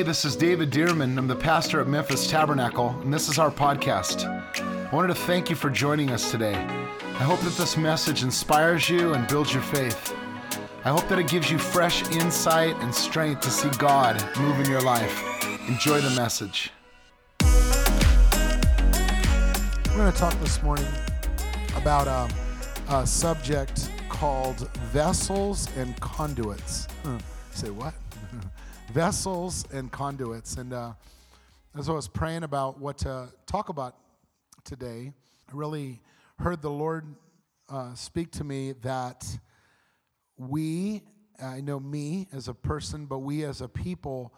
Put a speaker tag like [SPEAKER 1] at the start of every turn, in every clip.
[SPEAKER 1] Hey, this is David Dearman. I'm the pastor at Memphis Tabernacle, and this is our podcast. I wanted to thank you for joining us today. I hope that this message inspires you and builds your faith. I hope that it gives you fresh insight and strength to see God move in your life. Enjoy the message.
[SPEAKER 2] We're going to talk this morning about um, a subject called vessels and conduits. Huh. Say what? vessels and conduits. And uh, as I was praying about what to talk about today, I really heard the Lord uh, speak to me that we, I know me as a person, but we as a people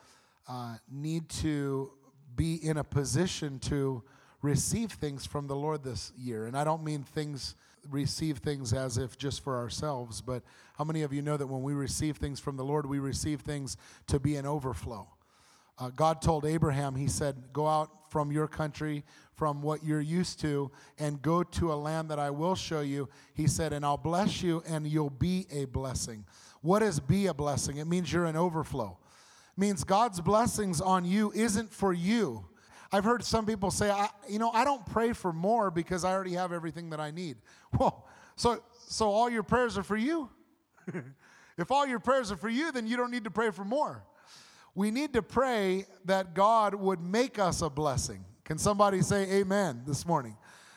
[SPEAKER 2] uh, need to be in a position to receive things from the Lord this year. And I don't mean things receive things as if just for ourselves, but how many of you know that when we receive things from the Lord, we receive things to be an overflow? Uh, God told Abraham, He said, Go out from your country, from what you're used to, and go to a land that I will show you. He said, And I'll bless you, and you'll be a blessing. What is be a blessing? It means you're an overflow. It means God's blessings on you isn't for you. I've heard some people say, I, you know, I don't pray for more because I already have everything that I need. Well, so so all your prayers are for you. if all your prayers are for you, then you don't need to pray for more. We need to pray that God would make us a blessing. Can somebody say amen this morning?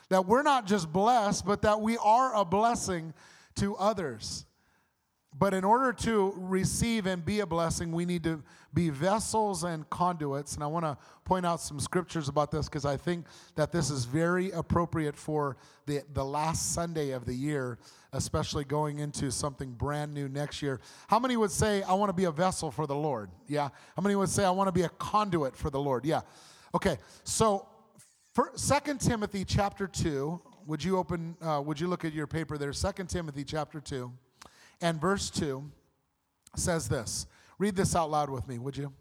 [SPEAKER 2] That we're not just blessed, but that we are a blessing to others. But in order to receive and be a blessing, we need to be vessels and conduits. And I want to point out some scriptures about this because I think that this is very appropriate for the, the last Sunday of the year, especially going into something brand new next year. How many would say, I want to be a vessel for the Lord? Yeah. How many would say, I want to be a conduit for the Lord? Yeah. Okay. So, 2 Timothy chapter 2, would you open, uh, would you look at your paper there? 2 Timothy chapter 2. And verse 2 says this. Read this out loud with me, would you?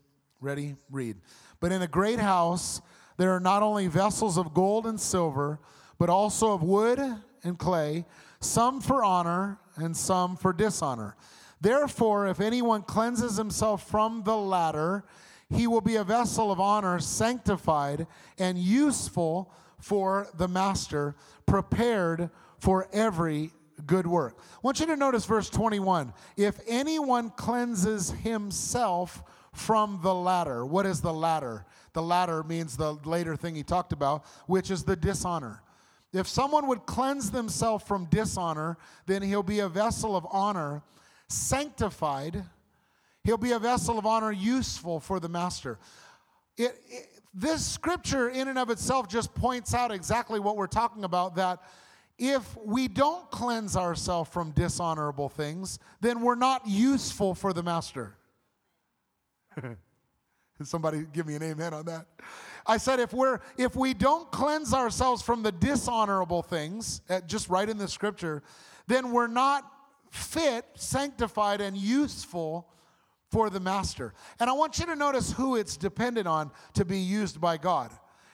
[SPEAKER 2] Ready? Read. But in a great house, there are not only vessels of gold and silver, but also of wood and clay, some for honor and some for dishonor. Therefore, if anyone cleanses himself from the latter, he will be a vessel of honor, sanctified and useful for the master, prepared for every good work. I want you to notice verse 21. If anyone cleanses himself from the latter, what is the latter? The latter means the later thing he talked about, which is the dishonor. If someone would cleanse themselves from dishonor, then he'll be a vessel of honor, sanctified. He'll be a vessel of honor, useful for the master. It, it, this scripture, in and of itself, just points out exactly what we're talking about that if we don't cleanse ourselves from dishonorable things, then we're not useful for the master. Somebody give me an amen on that. I said if we're if we don't cleanse ourselves from the dishonorable things, just right in the scripture, then we're not fit, sanctified, and useful for the master. And I want you to notice who it's dependent on to be used by God.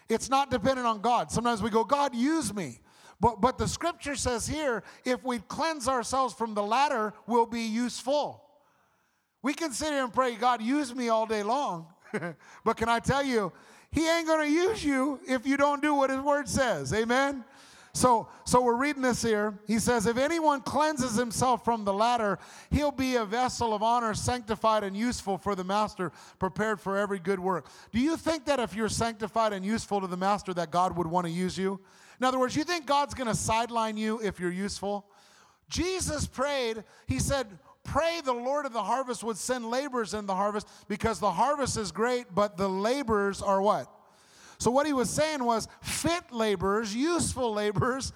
[SPEAKER 2] It's not dependent on God. Sometimes we go, God, use me. But, but the scripture says here if we cleanse ourselves from the latter, we'll be useful. We can sit here and pray, God, use me all day long. but can I tell you, He ain't going to use you if you don't do what His word says. Amen? So, so we're reading this here. He says, If anyone cleanses himself from the latter, he'll be a vessel of honor, sanctified and useful for the master, prepared for every good work. Do you think that if you're sanctified and useful to the master, that God would want to use you? In other words, you think God's going to sideline you if you're useful? Jesus prayed, he said, Pray the Lord of the harvest would send laborers in the harvest because the harvest is great, but the laborers are what? So, what he was saying was fit laborers, useful laborers,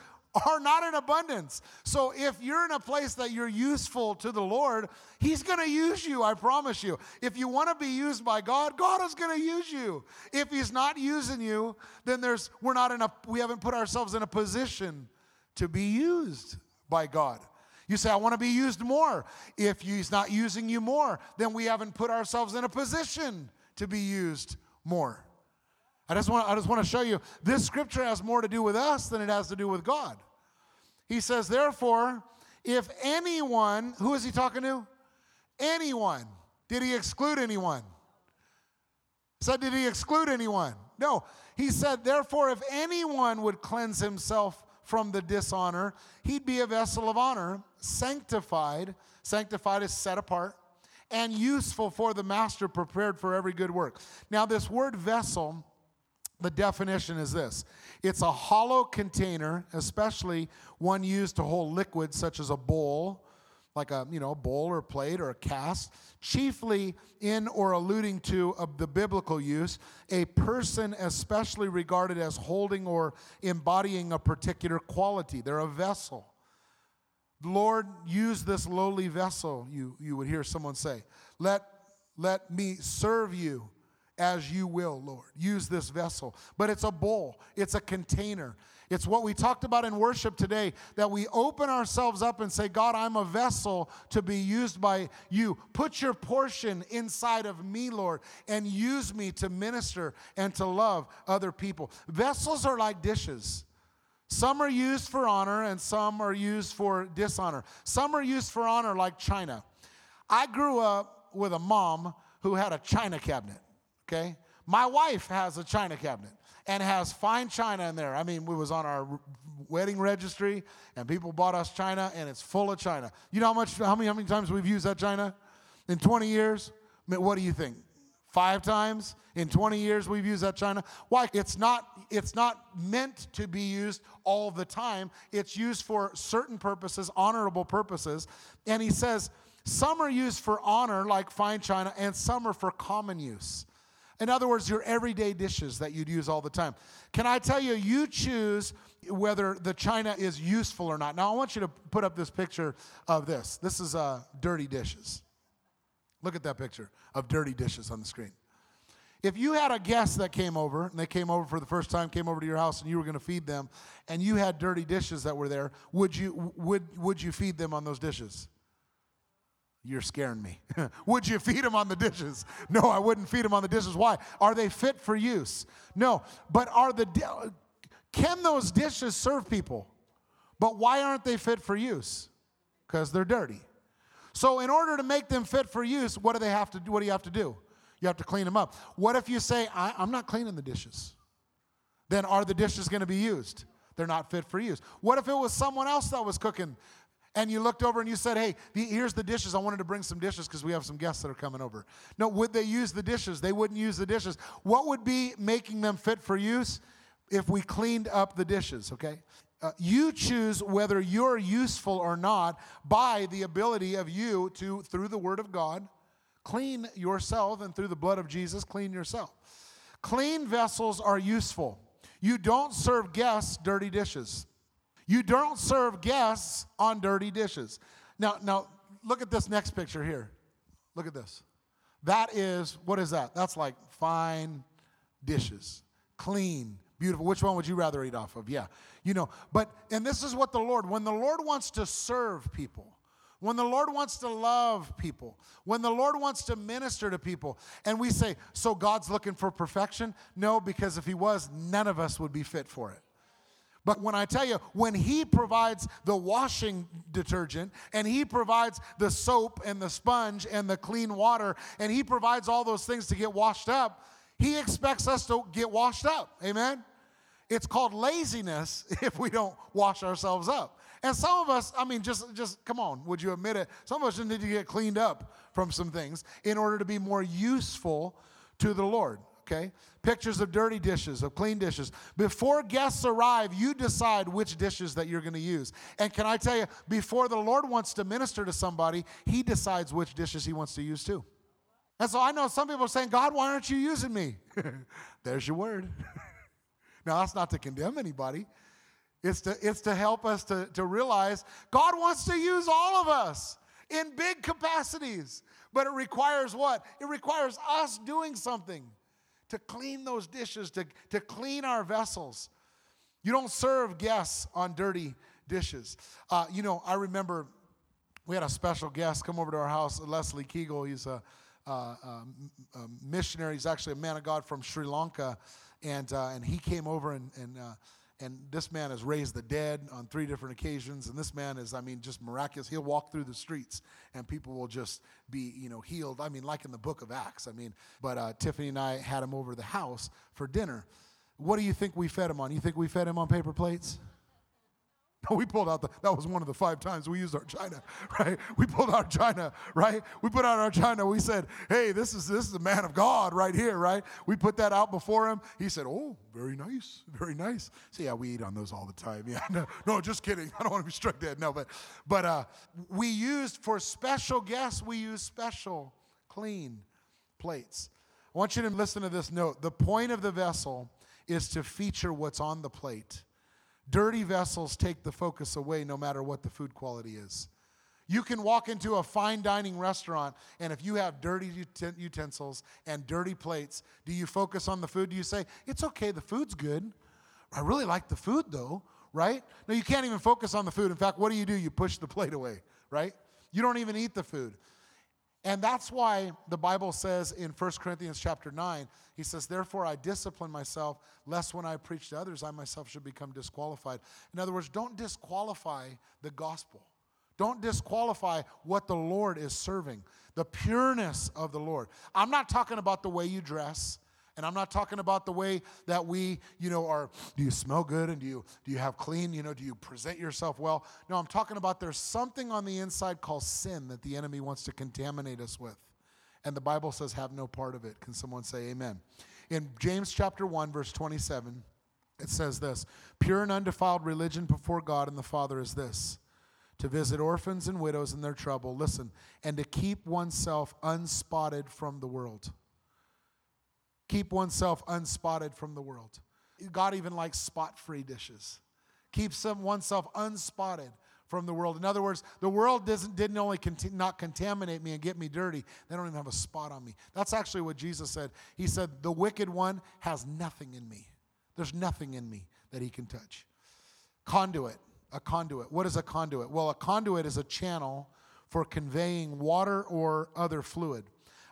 [SPEAKER 2] are not in abundance. So if you're in a place that you're useful to the Lord, He's going to use you, I promise you. If you want to be used by God, God is going to use you. If He's not using you, then there's we're not in a we haven't put ourselves in a position to be used by God. You say, I want to be used more. If He's not using you more, then we haven't put ourselves in a position to be used more. I just want I just want to show you this scripture has more to do with us than it has to do with God. He says, therefore, if anyone, who is he talking to? Anyone. Did he exclude anyone? So, did he exclude anyone? No. He said, therefore, if anyone would cleanse himself from the dishonor, he'd be a vessel of honor, sanctified. Sanctified is set apart and useful for the master, prepared for every good work. Now, this word vessel, the definition is this. It's a hollow container, especially one used to hold liquid, such as a bowl like a you know bowl or plate or a cast chiefly in or alluding to of the biblical use a person especially regarded as holding or embodying a particular quality. They're a vessel. Lord use this lowly vessel you you would hear someone say. Let let me serve you as you will lord use this vessel but it's a bowl it's a container it's what we talked about in worship today that we open ourselves up and say, God, I'm a vessel to be used by you. Put your portion inside of me, Lord, and use me to minister and to love other people. Vessels are like dishes. Some are used for honor and some are used for dishonor. Some are used for honor, like china. I grew up with a mom who had a china cabinet, okay? My wife has a china cabinet and has fine china in there. I mean, we was on our wedding registry, and people bought us china, and it's full of china. You know how much? How many? How many times we've used that china in 20 years? I mean, what do you think? Five times in 20 years we've used that china. Why? It's not. It's not meant to be used all the time. It's used for certain purposes, honorable purposes. And he says some are used for honor, like fine china, and some are for common use. In other words, your everyday dishes that you'd use all the time. Can I tell you, you choose whether the china is useful or not. Now, I want you to put up this picture of this. This is uh, dirty dishes. Look at that picture of dirty dishes on the screen. If you had a guest that came over, and they came over for the first time, came over to your house, and you were going to feed them, and you had dirty dishes that were there, would you, would, would you feed them on those dishes? You're scaring me. Would you feed them on the dishes? No, I wouldn't feed them on the dishes. Why? Are they fit for use? No, but are the can those dishes serve people? But why aren't they fit for use? Because they're dirty. So in order to make them fit for use, what do they have to do? What do you have to do? You have to clean them up. What if you say, I, am not cleaning the dishes? Then are the dishes going to be used? They're not fit for use. What if it was someone else that was cooking and you looked over and you said, Hey, here's the dishes. I wanted to bring some dishes because we have some guests that are coming over. No, would they use the dishes? They wouldn't use the dishes. What would be making them fit for use if we cleaned up the dishes, okay? Uh, you choose whether you're useful or not by the ability of you to, through the Word of God, clean yourself and through the blood of Jesus, clean yourself. Clean vessels are useful. You don't serve guests dirty dishes. You don't serve guests on dirty dishes. Now, now look at this next picture here. Look at this. That is, what is that? That's like fine dishes, clean, beautiful. Which one would you rather eat off of? Yeah. You know, but, and this is what the Lord, when the Lord wants to serve people, when the Lord wants to love people, when the Lord wants to minister to people, and we say, so God's looking for perfection? No, because if He was, none of us would be fit for it. But when I tell you, when He provides the washing detergent and He provides the soap and the sponge and the clean water and He provides all those things to get washed up, He expects us to get washed up. Amen? It's called laziness if we don't wash ourselves up. And some of us, I mean, just, just come on, would you admit it? Some of us just need to get cleaned up from some things in order to be more useful to the Lord okay? Pictures of dirty dishes, of clean dishes. Before guests arrive, you decide which dishes that you're going to use. And can I tell you, before the Lord wants to minister to somebody, He decides which dishes He wants to use too. And so I know some people are saying, God, why aren't you using me? There's your word. now, that's not to condemn anybody. It's to, it's to help us to, to realize God wants to use all of us in big capacities. But it requires what? It requires us doing something to clean those dishes, to, to clean our vessels. You don't serve guests on dirty dishes. Uh, you know, I remember we had a special guest come over to our house, Leslie Keegel. He's a, a, a, missionary. He's actually a man of God from Sri Lanka. And, uh, and he came over and, and, uh, And this man has raised the dead on three different occasions. And this man is, I mean, just miraculous. He'll walk through the streets and people will just be, you know, healed. I mean, like in the book of Acts. I mean, but uh, Tiffany and I had him over the house for dinner. What do you think we fed him on? You think we fed him on paper plates? No, we pulled out the, that was one of the five times we used our china, right? We pulled out our china, right? We put out our china. We said, hey, this is, this is the man of God right here, right? We put that out before him. He said, oh, very nice, very nice. So yeah, we eat on those all the time. Yeah, no, no just kidding. I don't want to be struck dead. No, but, but uh, we used, for special guests, we use special, clean plates. I want you to listen to this note. The point of the vessel is to feature what's on the plate. Dirty vessels take the focus away no matter what the food quality is. You can walk into a fine dining restaurant, and if you have dirty utensils and dirty plates, do you focus on the food? Do you say, It's okay, the food's good? I really like the food though, right? No, you can't even focus on the food. In fact, what do you do? You push the plate away, right? You don't even eat the food. And that's why the Bible says in 1 Corinthians chapter 9, he says, Therefore I discipline myself, lest when I preach to others, I myself should become disqualified. In other words, don't disqualify the gospel. Don't disqualify what the Lord is serving, the pureness of the Lord. I'm not talking about the way you dress. And I'm not talking about the way that we, you know, are do you smell good and do you do you have clean, you know, do you present yourself well? No, I'm talking about there's something on the inside called sin that the enemy wants to contaminate us with. And the Bible says have no part of it. Can someone say amen? In James chapter 1 verse 27, it says this, pure and undefiled religion before God and the Father is this, to visit orphans and widows in their trouble, listen, and to keep oneself unspotted from the world keep oneself unspotted from the world. God even likes spot free dishes. Keeps oneself unspotted from the world. In other words, the world doesn't, didn't only not contaminate me and get me dirty, they don't even have a spot on me. That's actually what Jesus said. He said, The wicked one has nothing in me. There's nothing in me that he can touch. Conduit, a conduit. What is a conduit? Well, a conduit is a channel for conveying water or other fluid.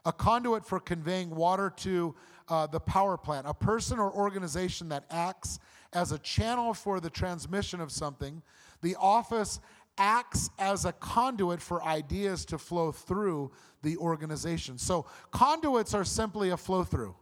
[SPEAKER 2] A conduit for conveying water to uh, the power plant, a person or organization that acts as a channel for the transmission of something. The office acts as a conduit for ideas to flow through the organization. So, conduits are simply a flow through.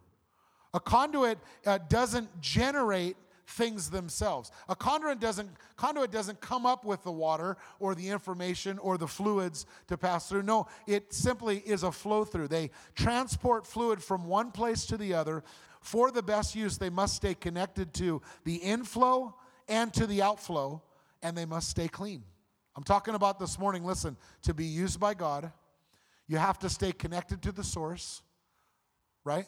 [SPEAKER 2] A conduit uh, doesn't generate things themselves. A conduit doesn't, conduit doesn't come up with the water or the information or the fluids to pass through. No, it simply is a flow through. They transport fluid from one place to the other. For the best use, they must stay connected to the inflow and to the outflow, and they must stay clean. I'm talking about this morning, listen, to be used by God, you have to stay connected to the source, right?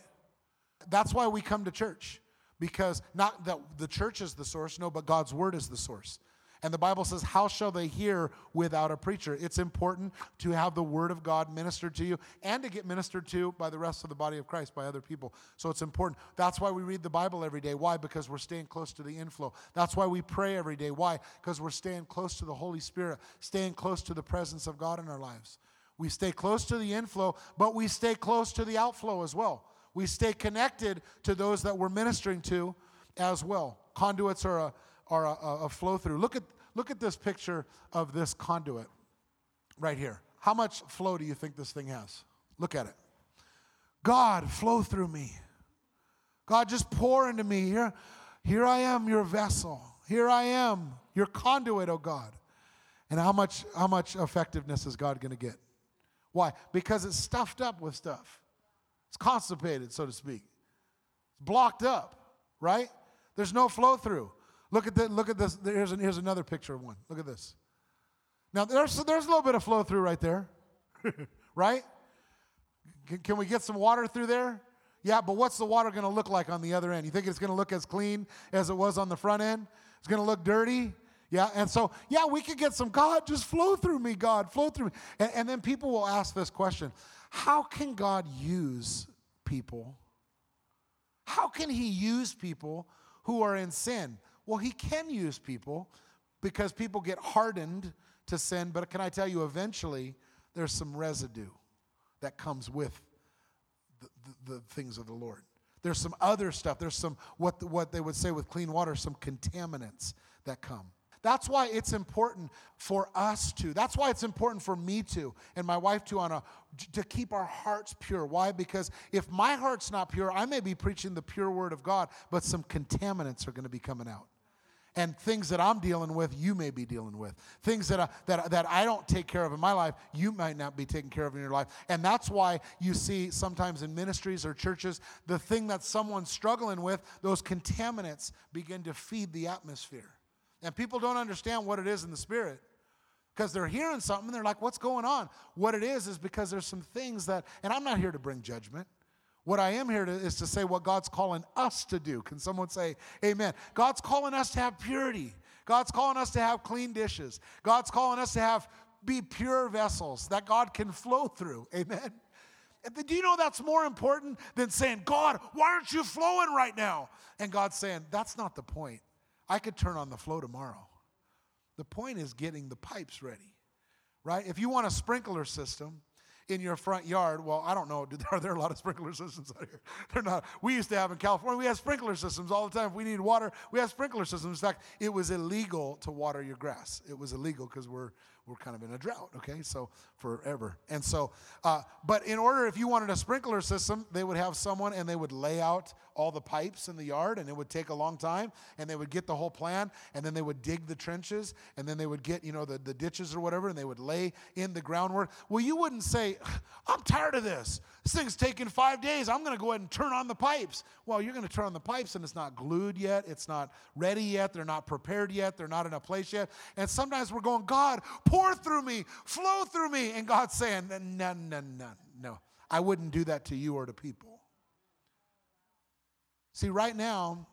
[SPEAKER 2] That's why we come to church because not that the church is the source, no, but God's word is the source. And the Bible says, How shall they hear without a preacher? It's important to have the word of God ministered to you and to get ministered to by the rest of the body of Christ, by other people. So it's important. That's why we read the Bible every day. Why? Because we're staying close to the inflow. That's why we pray every day. Why? Because we're staying close to the Holy Spirit, staying close to the presence of God in our lives. We stay close to the inflow, but we stay close to the outflow as well we stay connected to those that we're ministering to as well. Conduits are a, are a, a flow through. Look at, look at this picture of this conduit right here. How much flow do you think this thing has? Look at it. God, flow through me. God, just pour into me. Here, here I am, your vessel. Here I am, your conduit, oh God. And how much, how much effectiveness is God going to get? Why? Because it's stuffed up with stuff. It's constipated, so to speak. It's blocked up, right? There's no flow through. Look at the, look at this. Here's, here's another picture of one. Look at this. Now there's there's a little bit of flow through right there, right? Can, can we get some water through there? Yeah, but what's the water going to look like on the other end? You think it's going to look as clean as it was on the front end? It's going to look dirty? Yeah, and so, yeah, we could get some God, just flow through me, God, flow through me. And, and then people will ask this question how can God use people? How can He use people who are in sin? Well, He can use people because people get hardened to sin, but can I tell you, eventually there's some residue that comes with the, the, the things of the Lord. There's some other stuff. There's some, what, what they would say with clean water, some contaminants that come. That's why it's important for us to. That's why it's important for me to and my wife to on a to keep our hearts pure. Why? Because if my heart's not pure, I may be preaching the pure word of God, but some contaminants are going to be coming out and things that I'm dealing with, you may be dealing with. Things that that, that I don't take care of in my life, you might not be taking care of in your life. And that's why you see sometimes in ministries or churches, the thing that someone's struggling with, those contaminants begin to feed the atmosphere. And people don't understand what it is in the spirit because they're hearing something and they're like, what's going on? What it is is because there's some things that, and I'm not here to bring judgment. What I am here to, is to say what God's calling us to do. Can someone say amen? God's calling us to have purity. God's calling us to have clean dishes. God's calling us to have be pure vessels that God can flow through. Amen. Do you know that's more important than saying, God, why aren't you flowing right now? And God's saying, that's not the point. I could turn on the flow tomorrow. The point is getting the pipes ready, right? If you want a sprinkler system, in your front yard. Well, I don't know. Are there a lot of sprinkler systems out here? They're not. We used to have in California, we had sprinkler systems all the time. If we needed water, we had sprinkler systems. In fact, it was illegal to water your grass. It was illegal because we're we're kind of in a drought, okay? So forever. And so, uh, but in order, if you wanted a sprinkler system, they would have someone and they would lay out all the pipes in the yard and it would take a long time and they would get the whole plan and then they would dig the trenches and then they would get, you know, the, the ditches or whatever and they would lay in the groundwork. Well, you wouldn't say, I'm tired of this. This thing's taking five days. I'm going to go ahead and turn on the pipes. Well, you're going to turn on the pipes and it's not glued yet. It's not ready yet. They're not prepared yet. They're not in a place yet. And sometimes we're going, God, pour through me, flow through me. And God's saying, no, no, no, no. I wouldn't do that to you or to people. See, right now,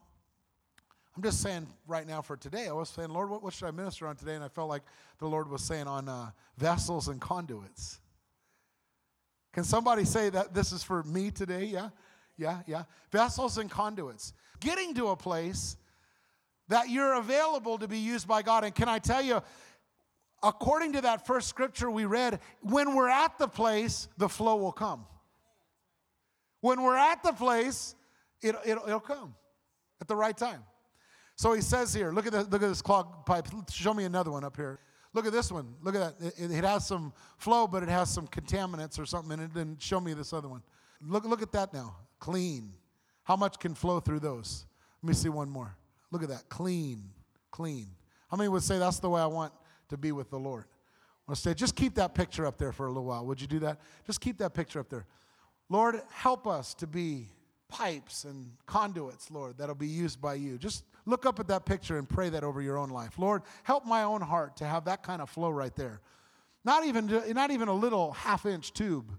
[SPEAKER 2] I'm just saying right now for today, I was saying, Lord, what, what should I minister on today? And I felt like the Lord was saying on uh, vessels and conduits. Can somebody say that this is for me today? Yeah, yeah, yeah. Vessels and conduits. Getting to a place that you're available to be used by God. And can I tell you, according to that first scripture we read, when we're at the place, the flow will come. When we're at the place, it, it, it'll come at the right time. So he says here, look at, the, look at this clogged pipe. Show me another one up here. Look at this one. Look at that. It, it, has some flow, but it has some contaminants or something in it. And show me this other one. Look, look at that now. Clean. How much can flow through those? Let me see one more. Look at that. Clean. Clean. How many would say that's the way I want to be with the Lord? I want to say, just keep that picture up there for a little while. Would you do that? Just keep that picture up there. Lord, help us to be pipes and conduits, Lord, that'll be used by you. Just look up at that picture and pray that over your own life. Lord, help my own heart to have that kind of flow right there. Not even, not even a little half inch tube,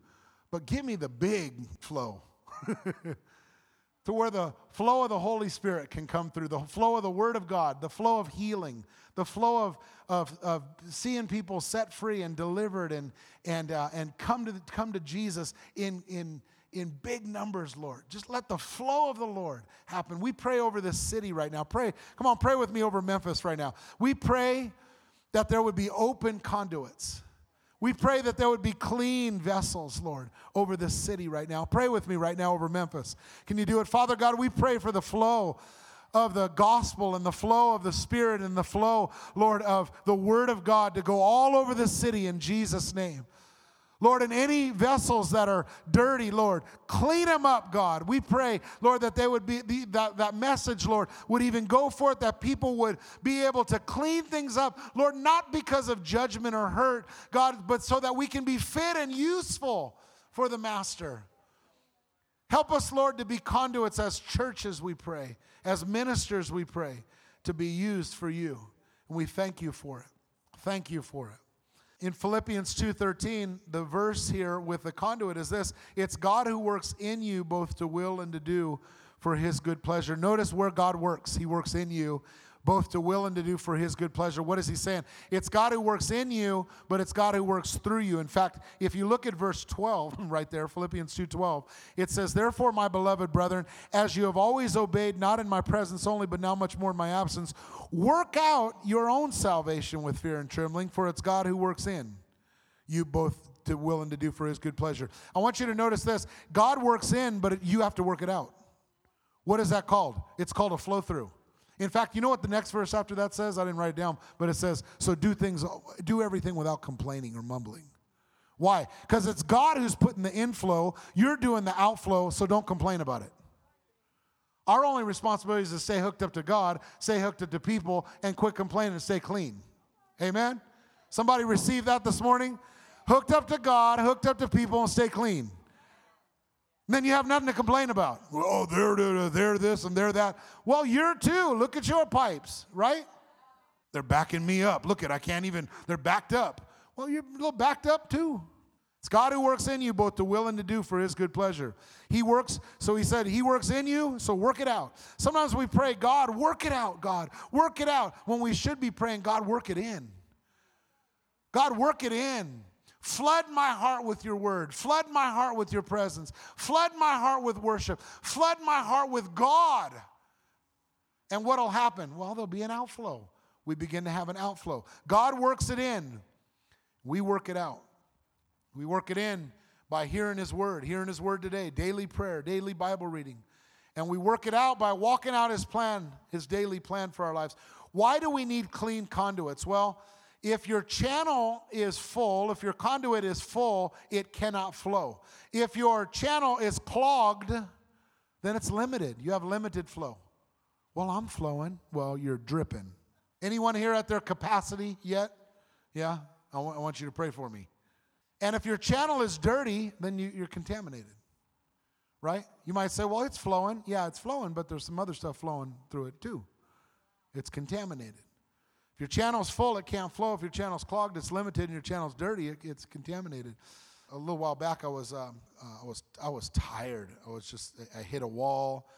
[SPEAKER 2] but give me the big flow. to where the flow of the Holy Spirit can come through, the flow of the Word of God, the flow of healing, the flow of, of, of seeing people set free and delivered and, and, uh, and come, to, come to Jesus in, in, in big numbers, Lord. Just let the flow of the Lord happen. We pray over this city right now. Pray, come on, pray with me over Memphis right now. We pray that there would be open conduits. We pray that there would be clean vessels, Lord, over this city right now. Pray with me right now over Memphis. Can you do it? Father God, we pray for the flow of the gospel and the flow of the Spirit and the flow, Lord, of the Word of God to go all over the city in Jesus' name. Lord, in any vessels that are dirty, Lord, clean them up, God. We pray, Lord, that they would be, the, that, that message, Lord, would even go forth, that people would be able to clean things up, Lord, not because of judgment or hurt, God, but so that we can be fit and useful for the Master. Help us, Lord, to be conduits as churches, we pray, as ministers, we pray, to be used for you. And we thank you for it. Thank you for it in Philippians 2:13, the verse here with the conduit is this, it's God who works in you both to will and to do for his good pleasure. Notice where God works. He works in you both to will and to do for his good pleasure. What is he saying? It's God who works in you, but it's God who works through you. In fact, if you look at verse 12 right there, Philippians 2:12, it says, "Therefore, my beloved brethren, as you have always obeyed not in my presence only, but now much more in my absence, work out your own salvation with fear and trembling, for it's God who works in you both to will and to do for his good pleasure." I want you to notice this. God works in, but you have to work it out. What is that called? It's called a flow through. In fact, you know what the next verse after that says? I didn't write it down, but it says, "So do things, do everything without complaining or mumbling." Why? Because it's God who's putting the inflow. You're doing the outflow, so don't complain about it. Our only responsibility is to stay hooked up to God, stay hooked up to people, and quit complaining and stay clean. Amen? Somebody received that this morning? Hooked up to God, hooked up to people, and stay clean. And then you have nothing to complain about. Oh, they're, they're, they're this and they're that. Well, you're too. Look at your pipes, right? They're backing me up. Look at, I can't even, they're backed up. Well, you're a little backed up too. It's God who works in you both to will and to do for his good pleasure. He works, so he said, He works in you, so work it out. Sometimes we pray, God, work it out, God, work it out, when we should be praying, God, work it in. God, work it in. Flood my heart with your word. Flood my heart with your presence. Flood my heart with worship. Flood my heart with God. And what'll happen? Well, there'll be an outflow. We begin to have an outflow. God works it in. We work it out. We work it in by hearing His word, hearing His word today, daily prayer, daily Bible reading. And we work it out by walking out His plan, His daily plan for our lives. Why do we need clean conduits? Well, if your channel is full, if your conduit is full, it cannot flow. If your channel is clogged, then it's limited. You have limited flow. Well, I'm flowing. Well, you're dripping. Anyone here at their capacity yet? Yeah? I want, want you to pray for me. And if your channel is dirty, then you, you're contaminated. Right? You might say, well, it's flowing. Yeah, it's flowing, but there's some other stuff flowing through it too. It's contaminated. Your channel's full, it can't flow. If your channel's clogged, it's limited, and your channel's dirty, it, it's contaminated. A little while back, I was, um, uh, I was, I was tired. I was just, I hit a wall.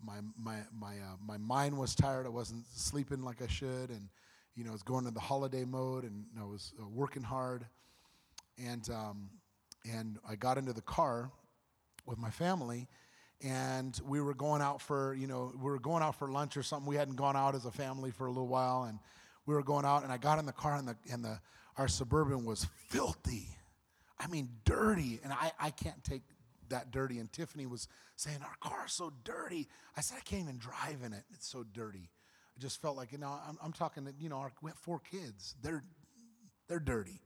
[SPEAKER 2] My, my, my, uh, my mind was tired. I wasn't sleeping like I should, and you know, I was going into the holiday mode, and I was uh, working hard. And um, and I got into the car with my family, and we were going out for you know we were going out for lunch or something. We hadn't gone out as a family for a little while, and we were going out, and I got in the car, and the and the our suburban was filthy. I mean, dirty, and I I can't take that dirty. And Tiffany was saying our car's so dirty. I said I can't even drive in it. It's so dirty. I just felt like you know I'm, I'm talking that you know our, we have four kids. They're they're dirty.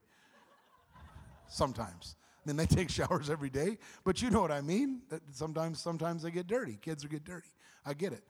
[SPEAKER 2] Sometimes. I mean, they take showers every day, but you know what I mean. That sometimes, sometimes they get dirty. Kids will get dirty. I get it.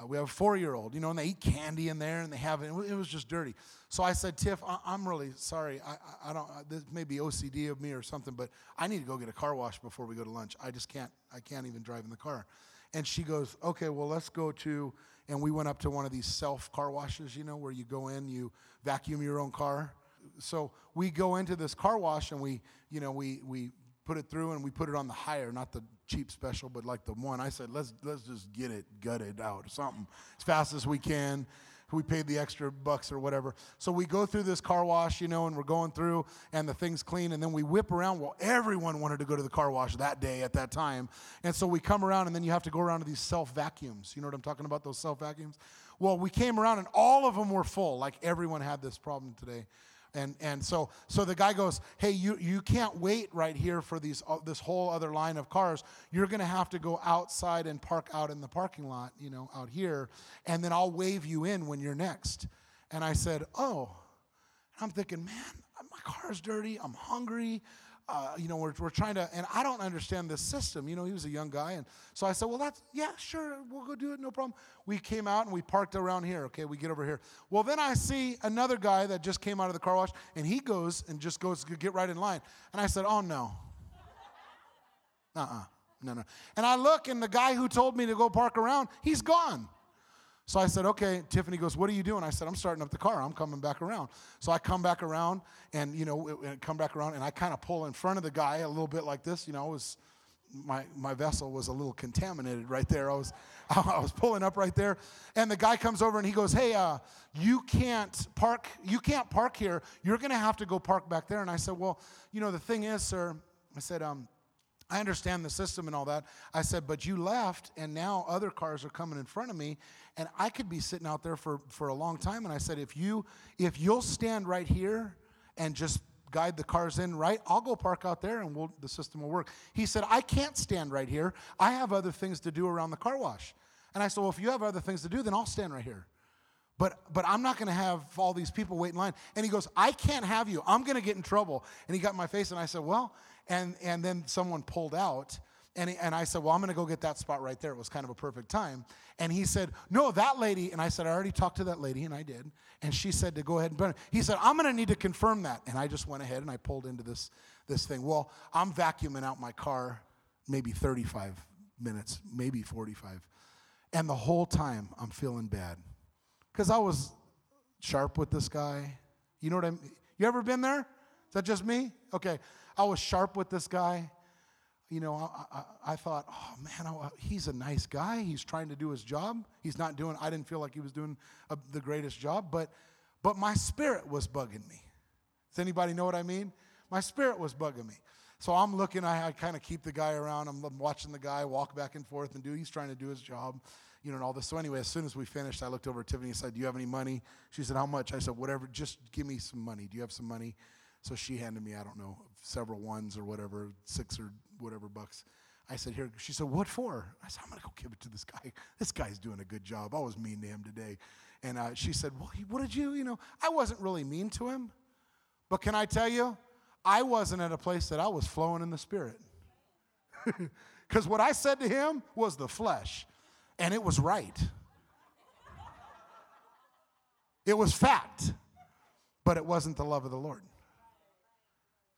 [SPEAKER 2] Uh, we have a four-year-old, you know, and they eat candy in there, and they have it. It was just dirty. So I said, Tiff, I, am really sorry. I, I, I don't. Uh, this may be OCD of me or something, but I need to go get a car wash before we go to lunch. I just can't. I can't even drive in the car. And she goes, Okay, well, let's go to. And we went up to one of these self car washes, you know, where you go in, you vacuum your own car. So we go into this car wash, and we, you know, we we put it through, and we put it on the higher, not the cheap special, but like the one. I said, let's let's just get it gutted out, something as fast as we can. We paid the extra bucks or whatever. So we go through this car wash, you know, and we're going through, and the thing's clean, and then we whip around. Well, everyone wanted to go to the car wash that day at that time, and so we come around, and then you have to go around to these self vacuums. You know what I'm talking about? Those self vacuums. Well, we came around, and all of them were full. Like everyone had this problem today. And, and so, so the guy goes, hey, you, you can't wait right here for these, uh, this whole other line of cars. You're going to have to go outside and park out in the parking lot, you know, out here, and then I'll wave you in when you're next. And I said, oh. I'm thinking, man, my car's dirty. I'm hungry uh, you know, we're, we're trying to, and I don't understand this system. You know, he was a young guy. And so I said, well, that's, yeah, sure, we'll go do it, no problem. We came out and we parked around here. Okay, we get over here. Well, then I see another guy that just came out of the car wash, and he goes and just goes to get right in line. And I said, oh, no. Uh uh-uh. uh, no, no. And I look, and the guy who told me to go park around, he's gone. So I said, okay. Tiffany goes, what are you doing? I said, I'm starting up the car. I'm coming back around. So I come back around and, you know, come back around and I kind of pull in front of the guy a little bit like this. You know, was, my, my vessel was a little contaminated right there. I was, I was pulling up right there. And the guy comes over and he goes, hey, uh, you can't park, you can't park here. You're going to have to go park back there. And I said, well, you know, the thing is, sir, I said, um, I understand the system and all that. I said, but you left, and now other cars are coming in front of me, and I could be sitting out there for, for a long time. And I said, if you if you'll stand right here and just guide the cars in right, I'll go park out there and we'll, the system will work. He said, I can't stand right here. I have other things to do around the car wash. And I said, Well, if you have other things to do, then I'll stand right here. But, but I'm not going to have all these people wait in line. And he goes, I can't have you. I'm going to get in trouble. And he got in my face, and I said, Well, and, and then someone pulled out. And, he, and I said, Well, I'm going to go get that spot right there. It was kind of a perfect time. And he said, No, that lady. And I said, I already talked to that lady, and I did. And she said to go ahead and burn it. He said, I'm going to need to confirm that. And I just went ahead and I pulled into this, this thing. Well, I'm vacuuming out my car maybe 35 minutes, maybe 45. And the whole time I'm feeling bad because I was sharp with this guy. You know what I mean? you ever been there? Is that just me? Okay. I was sharp with this guy. You know, I, I, I thought, oh man, I, he's a nice guy. He's trying to do his job. He's not doing, I didn't feel like he was doing a, the greatest job, but, but my spirit was bugging me. Does anybody know what I mean? My spirit was bugging me. So I'm looking, I, I kind of keep the guy around. I'm watching the guy walk back and forth and do, he's trying to do his job you know, and all this. So anyway, as soon as we finished, I looked over at Tiffany and said, do you have any money? She said, how much? I said, whatever, just give me some money. Do you have some money? So she handed me, I don't know, several ones or whatever, six or whatever bucks. I said, here. She said, what for? I said, I'm going to go give it to this guy. This guy's doing a good job. I was mean to him today. And uh, she said, well, what did you, you know, I wasn't really mean to him. But can I tell you, I wasn't at a place that I was flowing in the spirit. Because what I said to him was the flesh. And it was right. It was fact, but it wasn't the love of the Lord.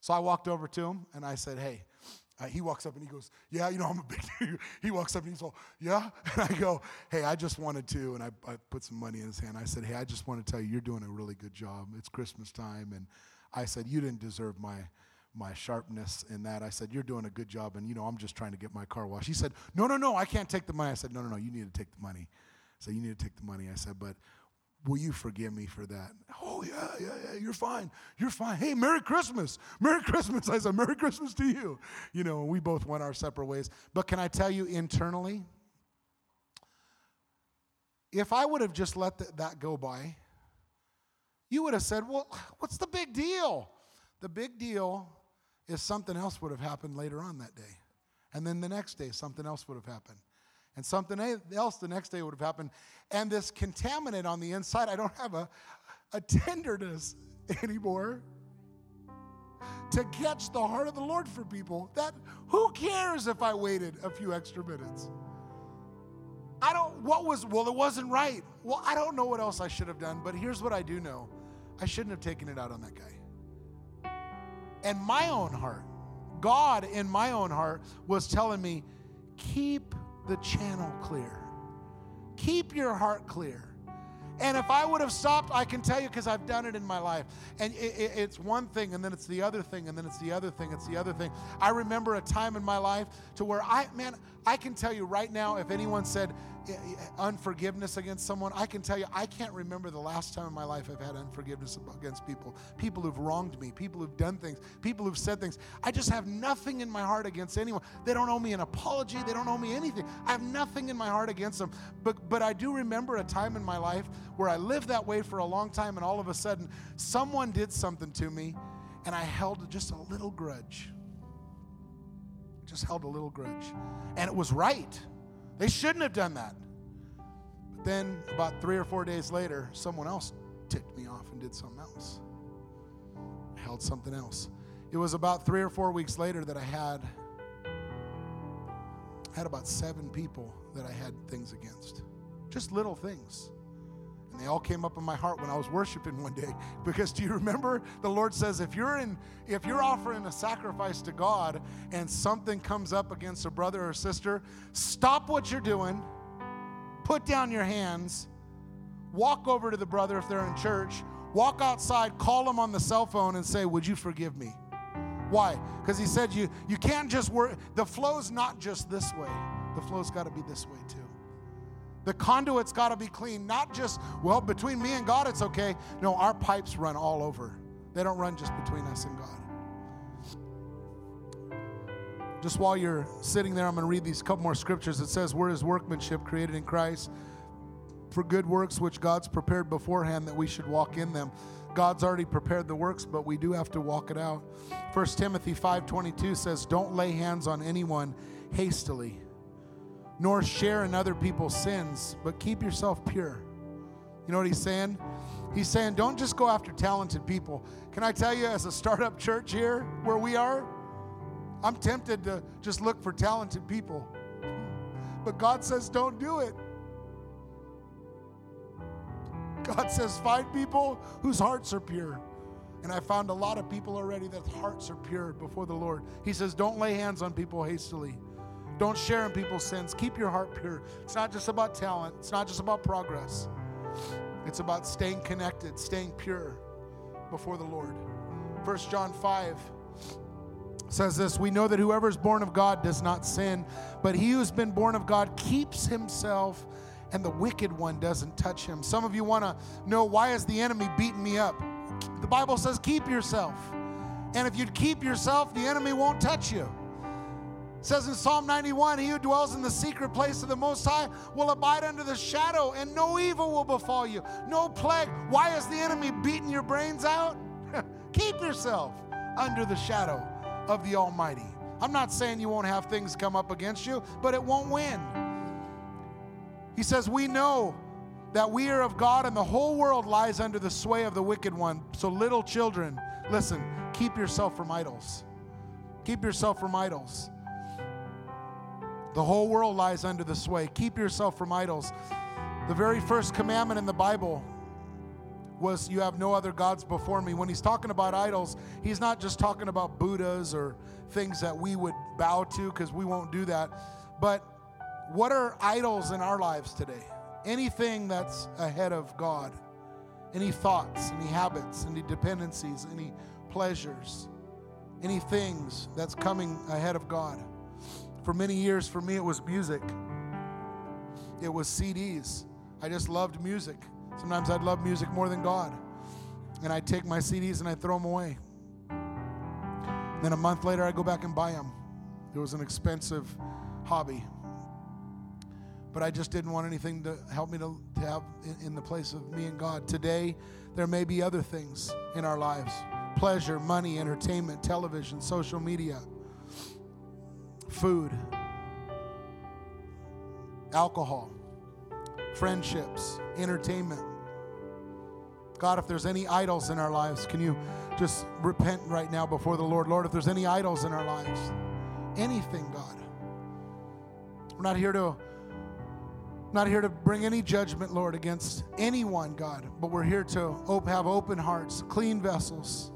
[SPEAKER 2] So I walked over to him and I said, Hey, uh, he walks up and he goes, Yeah, you know, I'm a big dude. He walks up and he's all, Yeah. And I go, Hey, I just wanted to. And I, I put some money in his hand. I said, Hey, I just want to tell you, you're doing a really good job. It's Christmas time. And I said, You didn't deserve my my sharpness in that. I said, You're doing a good job, and you know, I'm just trying to get my car washed. He said, No, no, no, I can't take the money. I said, No, no, no, you need to take the money. So you need to take the money. I said, But will you forgive me for that? Oh, yeah, yeah, yeah, you're fine. You're fine. Hey, Merry Christmas. Merry Christmas. I said, Merry Christmas to you. You know, we both went our separate ways. But can I tell you internally, if I would have just let the, that go by, you would have said, Well, what's the big deal? The big deal is something else would have happened later on that day. And then the next day, something else would have happened. And something else the next day would have happened. And this contaminant on the inside, I don't have a, a tenderness anymore to catch the heart of the Lord for people. That who cares if I waited a few extra minutes? I don't what was well it wasn't right. Well, I don't know what else I should have done, but here's what I do know. I shouldn't have taken it out on that guy and my own heart. God in my own heart was telling me, keep the channel clear. Keep your heart clear. And if I would have stopped, I can tell you because I've done it in my life. And it, it, it's one thing, and then it's the other thing, and then it's the other thing, it's the other thing. I remember a time in my life to where I, man, I can tell you right now, if anyone said, Eh, eh, unforgiveness against someone, I can tell you, I can't remember the last time in my life I've had unforgiveness against people. People who've wronged me, people who've done things, people who've said things. I just have nothing in my heart against anyone. They don't owe me an apology, they don't owe me anything. I have nothing in my heart against them. But, but I do remember a time in my life where I lived that way for a long time, and all of a sudden, someone did something to me, and I held just a little grudge. Just held a little grudge. And it was right. They shouldn't have done that. But then, about three or four days later, someone else ticked me off and did something else. I held something else. It was about three or four weeks later that I had had about seven people that I had things against. Just little things. And they all came up in my heart when I was worshiping one day. Because do you remember the Lord says if you're in if you're offering a sacrifice to God and something comes up against a brother or sister, stop what you're doing, put down your hands, walk over to the brother if they're in church, walk outside, call them on the cell phone and say, "Would you forgive me?" Why? Because he said you you can't just work the flow's not just this way. The flow's got to be this way too. The conduit's got to be clean, not just, well, between me and God, it's okay. No, our pipes run all over. They don't run just between us and God. Just while you're sitting there, I'm going to read these couple more scriptures. It says, We're his workmanship created in Christ for good works which God's prepared beforehand that we should walk in them. God's already prepared the works, but we do have to walk it out. 1 Timothy 5:22 says, "Don't lay hands on anyone hastily, nor share in other people's sins, but keep yourself pure. You know what he's saying? He's saying, don't just go after talented people. Can I tell you, as a startup church here where we are, I'm tempted to just look for talented people. But God says, don't do it. God says, find people whose hearts are pure. And I found a lot of people already that hearts are pure before the Lord. He says, don't lay hands on people hastily. Don't share in people's sins. Keep your heart pure. It's not just about talent, it's not just about progress. It's about staying connected, staying pure before the Lord. 1 John 5 says this We know that whoever is born of God does not sin, but he who's been born of God keeps himself, and the wicked one doesn't touch him. Some of you want to know why is the enemy beating me up? The Bible says, keep yourself. And if you keep yourself, the enemy won't touch you. It says in Psalm 91, He who dwells in the secret place of the Most High will abide under the shadow, and no evil will befall you, no plague. Why is the enemy beating your brains out? Keep yourself under the shadow of the Almighty. I'm not saying you won't have things come up against you, but it won't win. He says, We know that we are of God and the whole world lies under the sway of the wicked one. So, little children, listen, keep yourself from idols. Keep yourself from idols. The whole world lies under the sway. Keep yourself from idols. The very first commandment in the Bible was, You have no other gods before me. When he's talking about idols, he's not just talking about Buddhas or things that we would bow to because we won't do that. But what are idols in our lives today? Anything that's ahead of God. Any thoughts, any habits, any dependencies, any pleasures, any things that's coming ahead of God. For many years, for me, it was music. It was CDs. I just loved music. Sometimes I'd love music more than God. And I'd take my CDs and I'd throw them away. And then a month later, I'd go back and buy them. It was an expensive hobby. But I just didn't want anything to help me to, to have in, in the place of me and God. Today, there may be other things in our lives pleasure, money, entertainment, television, social media food, alcohol, friendships, entertainment. God, if there's any idols in our lives, can you just repent right now before the Lord? Lord, if there's any idols in our lives, anything, God. We're not here to not here to bring any judgment, Lord, against anyone, God, but we're here to op- have open hearts, clean vessels,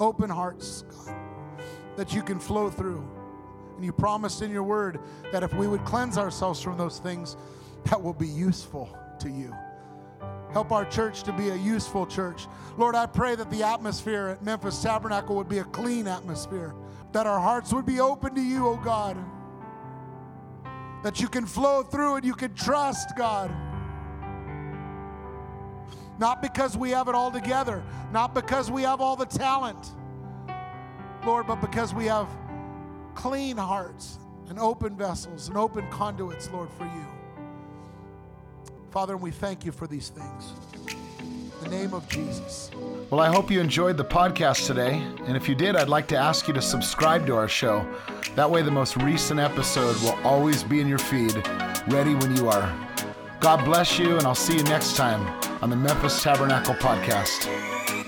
[SPEAKER 2] open hearts, God, that you can flow through. And you promised in your word that if we would cleanse ourselves from those things, that will be useful to you. Help our church to be a useful church. Lord, I pray that the atmosphere at Memphis Tabernacle would be a clean atmosphere, that our hearts would be open to you, oh God, that you can flow through and you can trust, God. Not because we have it all together, not because we have all the talent, Lord, but because we have clean hearts and open vessels and open conduits, Lord, for you. Father, and we thank you for these things. In the name of Jesus.
[SPEAKER 1] Well, I hope you enjoyed the podcast today. And if you did, I'd like to ask you to subscribe to our show. That way, the most recent episode will always be in your feed, ready when you are. God bless you, and I'll see you next time on the Memphis Tabernacle Podcast.